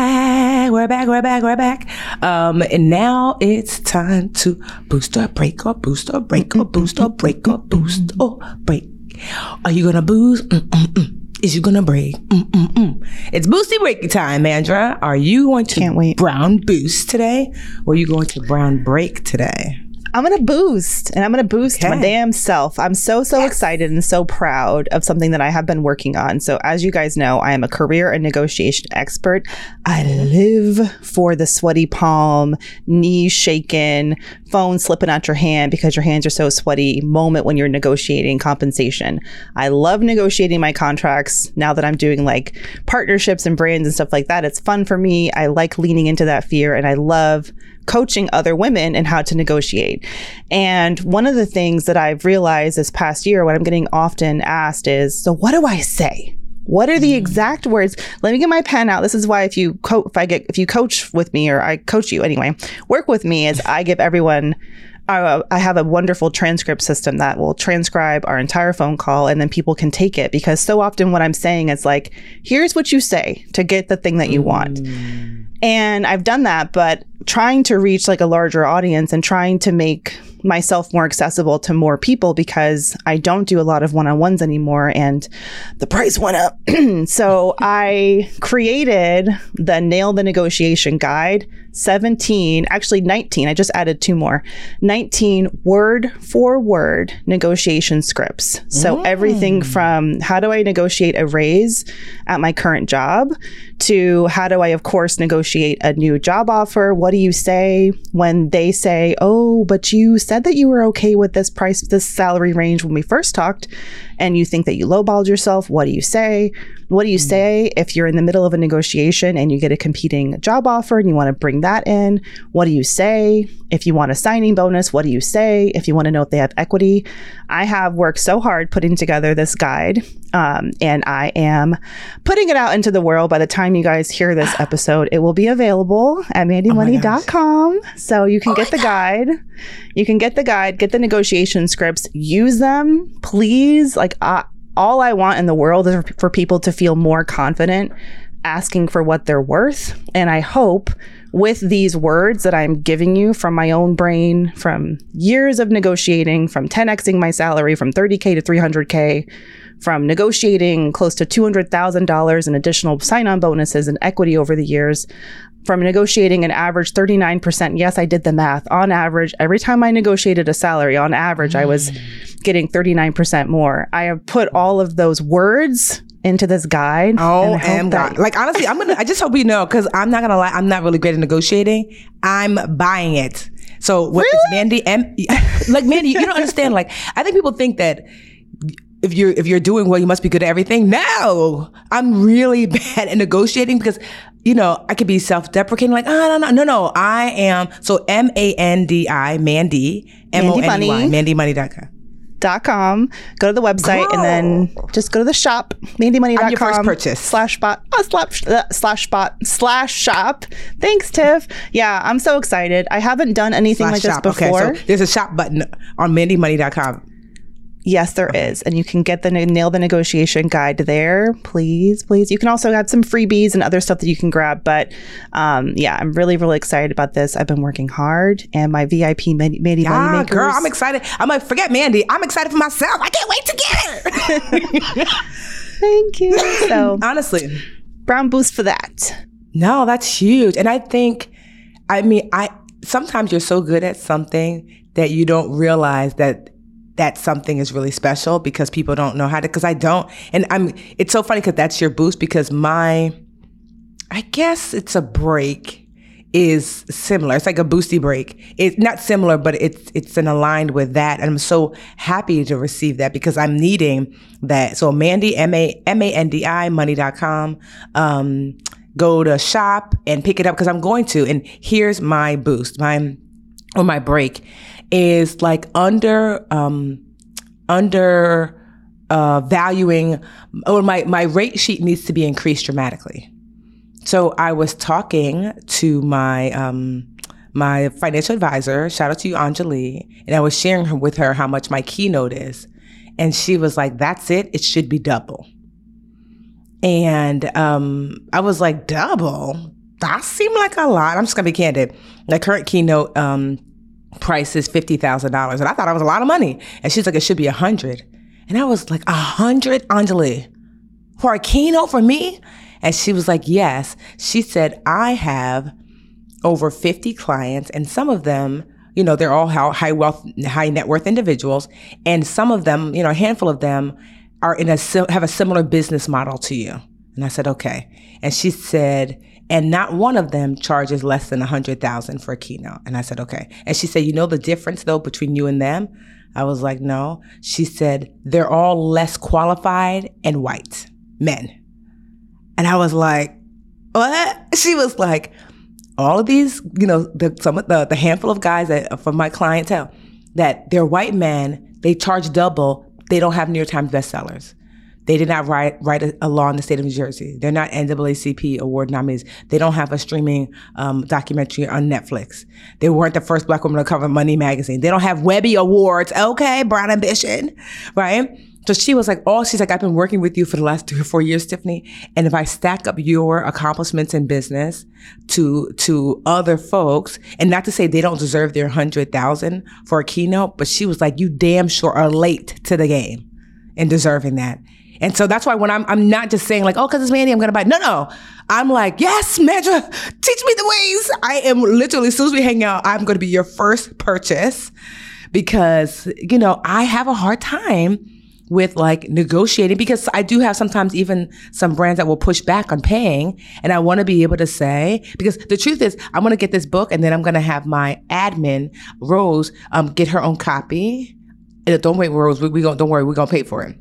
We're back. We're back. We're back. Um, and now it's time to boost or break or boost or break or boost or break or boost or break. Are you gonna boost? Mm-mm-mm. Is you gonna break? Mm-mm-mm. It's boosty breaky time, Mandra. Are you going to Can't wait. brown boost today, or are you going to brown break today? I'm gonna boost and I'm gonna boost my damn self. I'm so, so excited and so proud of something that I have been working on. So, as you guys know, I am a career and negotiation expert. I live for the sweaty palm, knees shaking, phone slipping out your hand because your hands are so sweaty moment when you're negotiating compensation. I love negotiating my contracts now that I'm doing like partnerships and brands and stuff like that. It's fun for me. I like leaning into that fear and I love coaching other women and how to negotiate. And one of the things that I've realized this past year, what I'm getting often asked is, so what do I say? What are the mm. exact words? Let me get my pen out. This is why if you co- if I get if you coach with me or I coach you anyway, work with me is I give everyone uh, I have a wonderful transcript system that will transcribe our entire phone call and then people can take it because so often what I'm saying is like, here's what you say to get the thing that you want. And I've done that, but trying to reach like a larger audience and trying to make myself more accessible to more people because I don't do a lot of one on ones anymore and the price went up. so I created the Nail the Negotiation Guide 17, actually 19. I just added two more 19 word for word negotiation scripts. So everything mm. from how do I negotiate a raise at my current job to how do I, of course, negotiate a new job offer? What do you say when they say, oh, but you said that you were okay with this price, this salary range when we first talked, and you think that you lowballed yourself? What do you say? What do you mm. say if you're in the middle of a negotiation and you get a competing job offer and you want to bring that in? What do you say? If you want a signing bonus, what do you say? If you want to know if they have equity, I have worked so hard putting together this guide um, and I am putting it out into the world. By the time you guys hear this episode, it will be available at mandimoney.com. so you can get the guide. You can get the guide, get the negotiation scripts, use them, please. Like, uh, all I want in the world is for people to feel more confident asking for what they're worth. And I hope with these words that I'm giving you from my own brain, from years of negotiating, from 10xing my salary from 30K to 300K, from negotiating close to $200,000 in additional sign on bonuses and equity over the years, from negotiating an average 39%. Yes, I did the math. On average, every time I negotiated a salary, on average, I was mm. getting 39% more. I have put all of those words into this guide. Oh, and I hope and that- God. Like honestly, I'm gonna. I just hope you know because I'm not gonna lie. I'm not really great at negotiating. I'm buying it. So what is Mandi? M, like Mandi, you don't understand. Like I think people think that if you're if you're doing well, you must be good at everything. No, I'm really bad at negotiating because you know I could be self-deprecating. Like, oh no no no no, I am. So M A N D I Mandi M O N E Y Mandi MandiMoney.com. dot com. Go to the website and then just go to the shop, mandimoney.com. First purchase. Slash spot, uh, slash, uh, slash spot, slash shop. Thanks, Tiff. Yeah, I'm so excited. I haven't done anything like Shop. this before. Okay, so there's a shop button on MandiMoney.com. Yes, there is, And you can get the nail the negotiation guide there. Please, please. You can also have some freebies and other stuff that you can grab. But um, yeah, I'm really, really excited about this. I've been working hard and my VIP Mandi, Ah, Makers. girl, I'm excited. I'm like, forget Mandi. I'm excited for myself. I can't wait to get it. Thank you. So Honestly, brown boost for that. no, that's huge. And I think, I mean, I sometimes you're so good at something that you don't realize that that something is really special because people don't know how to. Because I don't, and I'm. It's so funny because that's your boost because my, I guess it's a break. is similar. It's like a boosty break. It's not similar, but it's it's an aligned with that. And I'm so happy to receive that because I'm needing that. So Mandi M-A, M-A-N-D-I, money.com. Um, go to shop and pick it up because I'm going to. And here's my boost, my or my break is like under um under uh valuing or my my rate sheet needs to be increased dramatically. So I was talking to my um, my financial advisor. Shout out to you, Anjali, and I was sharing with her how much my keynote is, and she was like, "That's it. It should be double." And um, I was like, "Double? That seemed like a lot." I'm just gonna be candid. The current keynote um, price is fifty thousand dollars, and I thought it was a lot of money. And she's like, "It should be a hundred. And I was like, "A hundred, Anjali, for a keynote for me?" And she was like, Yes. She said, I have over 50 clients, and some of them, you know, they're all high wealth, high net worth individuals. And some of them, you know, a handful of them are in a, have a similar business model to you. And I said, okay. And she said, and not one of them charges less than a hundred thousand for a keynote. And I said, okay. And she said, you know the difference though between you and them? I was like, no. She said, they're all less qualified and white men. And I was like, what? She was like, all of these, you know, the, some of the, the handful of guys that from my clientele that they're white men, they charge double. They don't have New York Times bestsellers. They did not write write a, a, law in the state of New Jersey. They're not NAACP award nominees. They don't have a streaming um, documentary on Netflix. They weren't the first black woman to cover Money magazine. They don't have Webby awards. Okay, Brown Ambition, right? So she was like, oh, she's like, I've been working with you for the last three or four years, Tiffany. And if I stack up your accomplishments in business to, to other folks, and not to say they don't deserve their hundred thousand for a keynote, but she was like, you damn sure are late to the game in deserving that. And so that's why when I'm, I'm not just saying like, oh, cause it's Mandi, I'm going to buy. No, no. I'm like, yes, Medra, teach me the ways. I am literally, as soon as we hang out, I'm going to be your first purchase because, you know, I have a hard time with like negotiating because I do have sometimes even some brands that will push back on paying. And I want to be able to say, because the truth is, I'm going to get this book and then I'm going to have my admin, Rose, um, get her own copy. And don't wait, Rose, we, we don't, don't worry, we're going to pay for it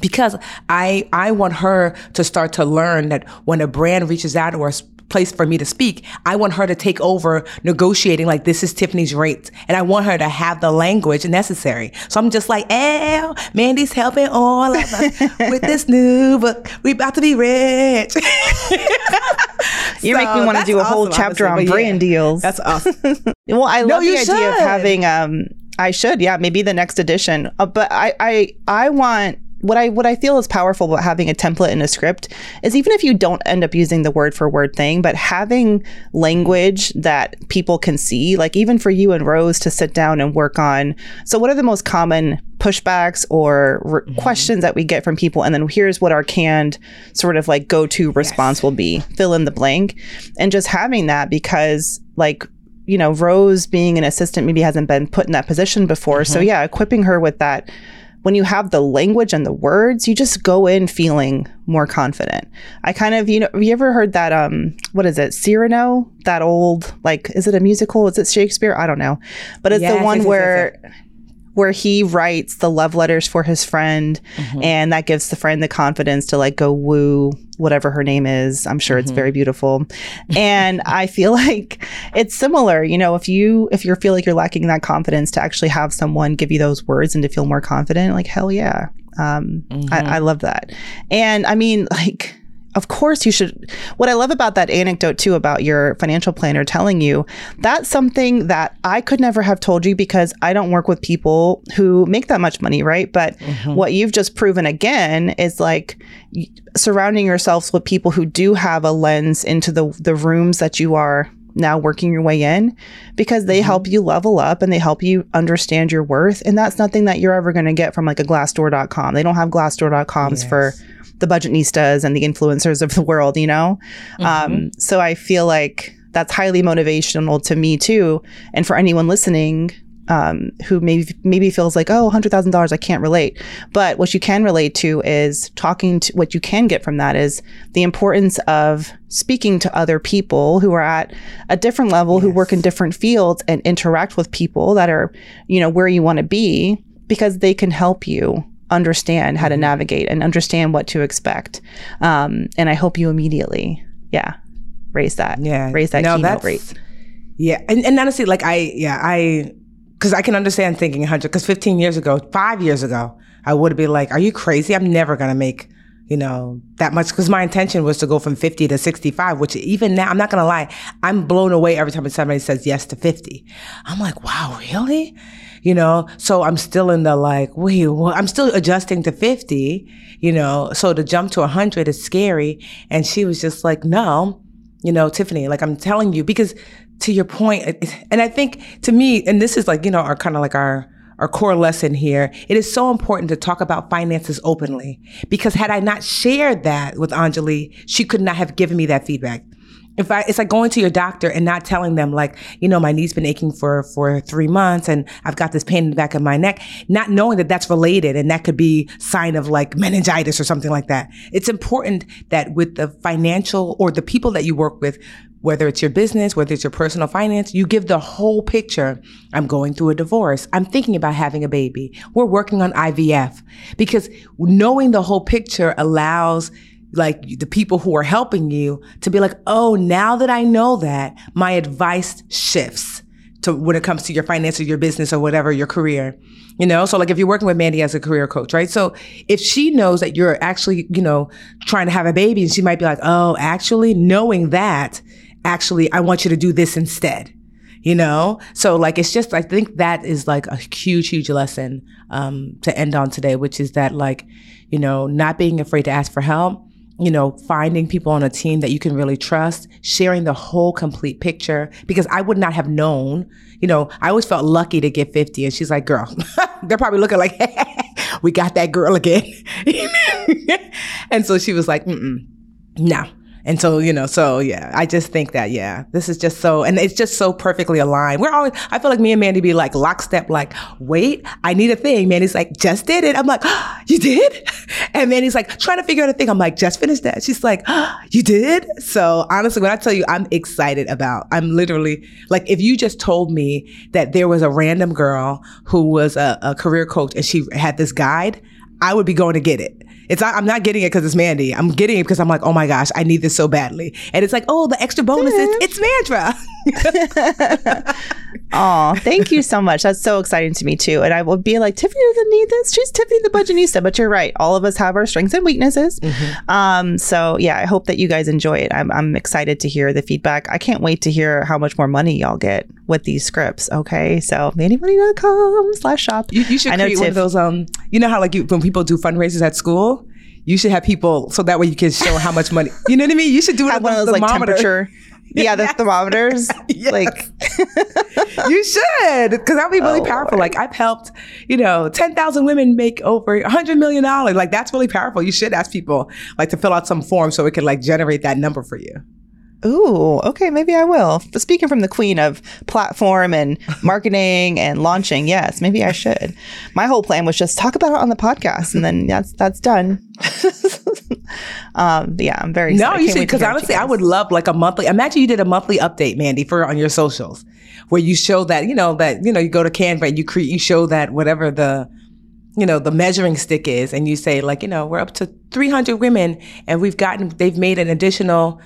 because I I want her to start to learn that when a brand reaches out or a place for me to speak. I want her to take over negotiating like this is Tiffany's rates. And I want her to have the language necessary. So I'm just like, oh, Mandi's helping all of us with this new book. We about to be rich. you so make me want to do a awesome, whole chapter on brand yeah, deals. That's awesome. well, I love no, the idea of having um I should, yeah, maybe the next edition. Uh, but I, I, I want what I what I feel is powerful about having a template and a script is even if you don't end up using the word for word thing, but having language that people can see, like even for you and Rose to sit down and work on. So, what are the most common pushbacks or re- mm-hmm. questions that we get from people? And then here's what our canned sort of like go to response yes. will be. Fill in the blank, and just having that because like you know Rose being an assistant maybe hasn't been put in that position before. Mm-hmm. So yeah, equipping her with that when you have the language and the words, you just go in feeling more confident. I kind of, you know, have you ever heard that, um, what is it, Cyrano? That old, like, is it a musical? Is it Shakespeare? I don't know. But it's yes, the one where. Where he writes the love letters for his friend mm-hmm. and that gives the friend the confidence to like go woo whatever her name is i'm sure mm-hmm. it's very beautiful and i feel like it's similar you know if you if you feel like you're lacking that confidence to actually have someone give you those words and to feel more confident like hell yeah um, mm-hmm. I, I love that and i mean like of course you should what i love about that anecdote too about your financial planner telling you that's something that i could never have told you because i don't work with people who make that much money right but mm-hmm. what you've just proven again is like surrounding yourselves with people who do have a lens into the the rooms that you are now working your way in because they mm-hmm. help you level up and they help you understand your worth and that's nothing that you're ever going to get from like a glassdoor.com they don't have glassdoor.coms yes. for the budget budgetnistas and the influencers of the world, you know? Mm-hmm. Um, so I feel like that's highly motivational to me too. And for anyone listening, um, who maybe maybe feels like oh hundred thousand dollars I can't relate, but what you can relate to is talking to what you can get from that is the importance of speaking to other people who are at a different level, yes. who work in different fields and interact with people that are you know where you want to be because they can help you understand how to mm-hmm. navigate and understand what to expect. Um, and I hope you immediately, yeah, raise that, yeah, raise that no, keynote rate. Yeah, and, and honestly, like I, yeah, I because I can understand thinking 100. Because 15 years ago, five years ago, I would be like, "Are you crazy? I'm never gonna make." You know, that much because my intention was to go from 50 to 65, which even now, I'm not gonna lie, I'm blown away every time somebody says yes to 50. I'm like, wow, really? You know, so I'm still in the like, wait, I'm still adjusting to 50, you know, so to jump to 100 is scary. And she was just like, no, you know, Tiffany, like I'm telling you, because to your point, and I think to me, and this is like, you know, our kind of like our, our core lesson here, it is so important to talk about finances openly because had I not shared that with Anjali, she could not have given me that feedback. If I, it's like going to your doctor and not telling them like, you know, my knee's been aching for, for three months and I've got this pain in the back of my neck, not knowing that that's related and that could be sign of like meningitis or something like that. It's important that with the financial or the people that you work with, whether it's your business, whether it's your personal finance, you give the whole picture. I'm going through a divorce. I'm thinking about having a baby. We're working on IVF because knowing the whole picture allows like the people who are helping you to be like, oh, now that I know that, my advice shifts to when it comes to your finance or your business or whatever, your career. You know, so like if you're working with Mandi as a career coach, right? So if she knows that you're actually, you know, trying to have a baby and she might be like, oh, actually knowing that actually, I want you to do this instead. You know, so like it's just I think that is like a huge, huge lesson um, to end on today, which is that like, you know, not being afraid to ask for help, you know, finding people on a team that you can really trust, sharing the whole complete picture. Because I would not have known, you know, I always felt lucky to get 50. And she's like, girl, they're probably looking like, we got that girl again. and so she was like, mm no, and so, you know, so yeah, I just think that, yeah, this is just so, and it's just so perfectly aligned. We're always, I feel like me and Mandi be like lockstep, like, wait, I need a thing. Mandi's like, just did it. I'm like, oh, you did? And Mandi's like, trying to figure out a thing. I'm like, just finished that. She's like, oh, you did? So honestly, when I tell you, I'm excited about, I'm literally like, if you just told me that there was a random girl who was a, a career coach and she had this guide, I would be going to get it. It's not, I'm not getting it because it's Mandi. I'm getting it because I'm like, oh my gosh, I need this so badly. And it's like, oh, the extra bonuses, it's Mandra. Oh, thank you so much. That's so exciting to me too. And I will be like, Tiffany doesn't need this. She's Tiffany the Budgetnista. But you're right. All of us have our strengths and weaknesses. Mm-hmm. Um, so yeah, I hope that you guys enjoy it. I'm, I'm excited to hear the feedback. I can't wait to hear how much more money y'all get with these scripts. Okay. So mandimoney.com slash shop. You, you should I know create Tiff- one of those, um, you know how like you, when people do fundraisers at school, you should have people so that way you can show how much money. You know what I mean? You should do it have one of those like temperature yeah, the thermometers. yes. Like you should, because that'd be really oh, powerful. Lord. Like I've helped, you know, ten thousand women make over a hundred million dollars. Like that's really powerful. You should ask people like to fill out some form so it can like generate that number for you. Ooh, okay, maybe I will. Speaking from the queen of platform and marketing and launching, yes, maybe I should. My whole plan was just talk about it on the podcast, and then that's that's done. um, yeah, I'm very no, you should because honestly, I would love like a monthly. Imagine you did a monthly update, Mandi, for on your socials, where you show that you know that you know you go to Canva and you create you show that whatever the you know the measuring stick is, and you say like you know we're up to 300 women and we've gotten they've made an additional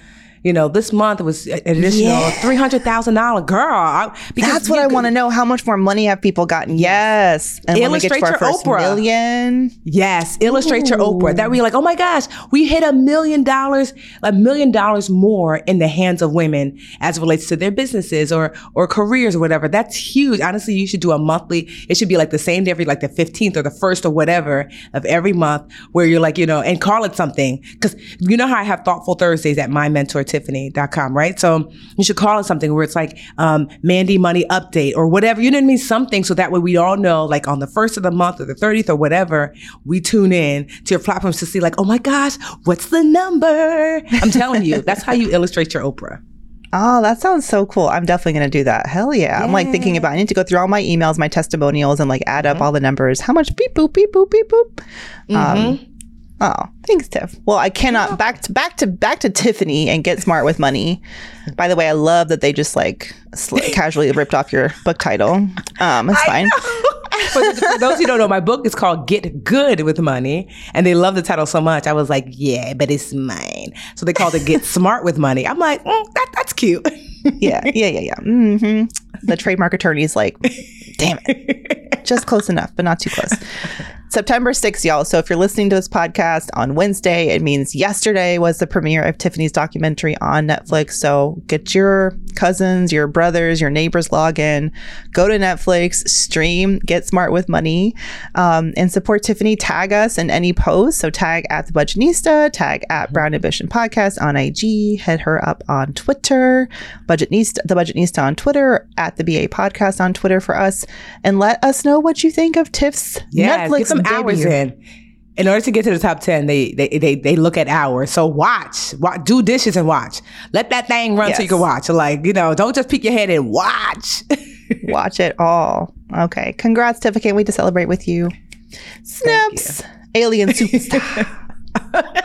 you know, this month was an additional yeah. three hundred thousand dollar girl. I, That's what I want to know. How much more money have people gotten? Yes, and illustrate your Oprah million. Yes, illustrate Ooh. your Oprah. That we like, oh my gosh, we hit a million dollars, a million dollars more in the hands of women as it relates to their businesses or or careers or whatever. That's huge. Honestly, you should do a monthly. It should be like the same day every like the fifteenth or the first or whatever of every month, where you're like, you know, and call it something because you know how I have thoughtful Thursdays at my mentor tiffany.com, right? So you should call it something where it's like um, Mandi Money Update or whatever. You know what I mean? Something so that way we all know, like on the first of the month or the 30th or whatever, we tune in to your platforms to see, like, oh my gosh, what's the number? I'm telling you, that's how you illustrate your Oprah. Oh, that sounds so cool. I'm definitely going to do that. Hell yeah. yeah. I'm like thinking about I need to go through all my emails, my testimonials and like add mm-hmm. up all the numbers. How much beep boop beep boop beep boop. Mm-hmm. Um, Oh, thanks, Tiff. Well, I cannot back to back to back to Tiffany and get smart with money. By the way, I love that they just like sl- casually ripped off your book title. Um, it's fine. for, for, those who don't know, my book is called Get Good with Money, and they love the title so much. I was like, yeah, but it's mine. So they called it Get Smart with Money. I'm like, mm, that, that's cute. Yeah, yeah, yeah, yeah. Mm-hmm. The trademark attorney is like, damn it, just close enough, but not too close. September 6th, y'all. So if you're listening to this podcast on Wednesday, it means yesterday was the premiere of Tiffany's documentary on Netflix. So get your cousins, your brothers, your neighbors log in, go to Netflix, stream, get smart with money, um, and support Tiffany. Tag us in any post. So tag at the Budgetnista, tag at Brown Ambition Podcast on IG, head her up on Twitter, Budgetnista, the Budgetnista on Twitter, at the BA Podcast on Twitter for us, and let us know what you think of Tiff's yeah, Netflix some hours in. In order to get to the top 10, they they they, they look at hours. So watch, watch, do dishes and watch. Let that thing run yes. so you can watch. Like, you know, don't just peek your head and watch. watch it all. Okay. Congrats, Tiff. I can't wait to celebrate with you. Snaps. You. Alien superstar.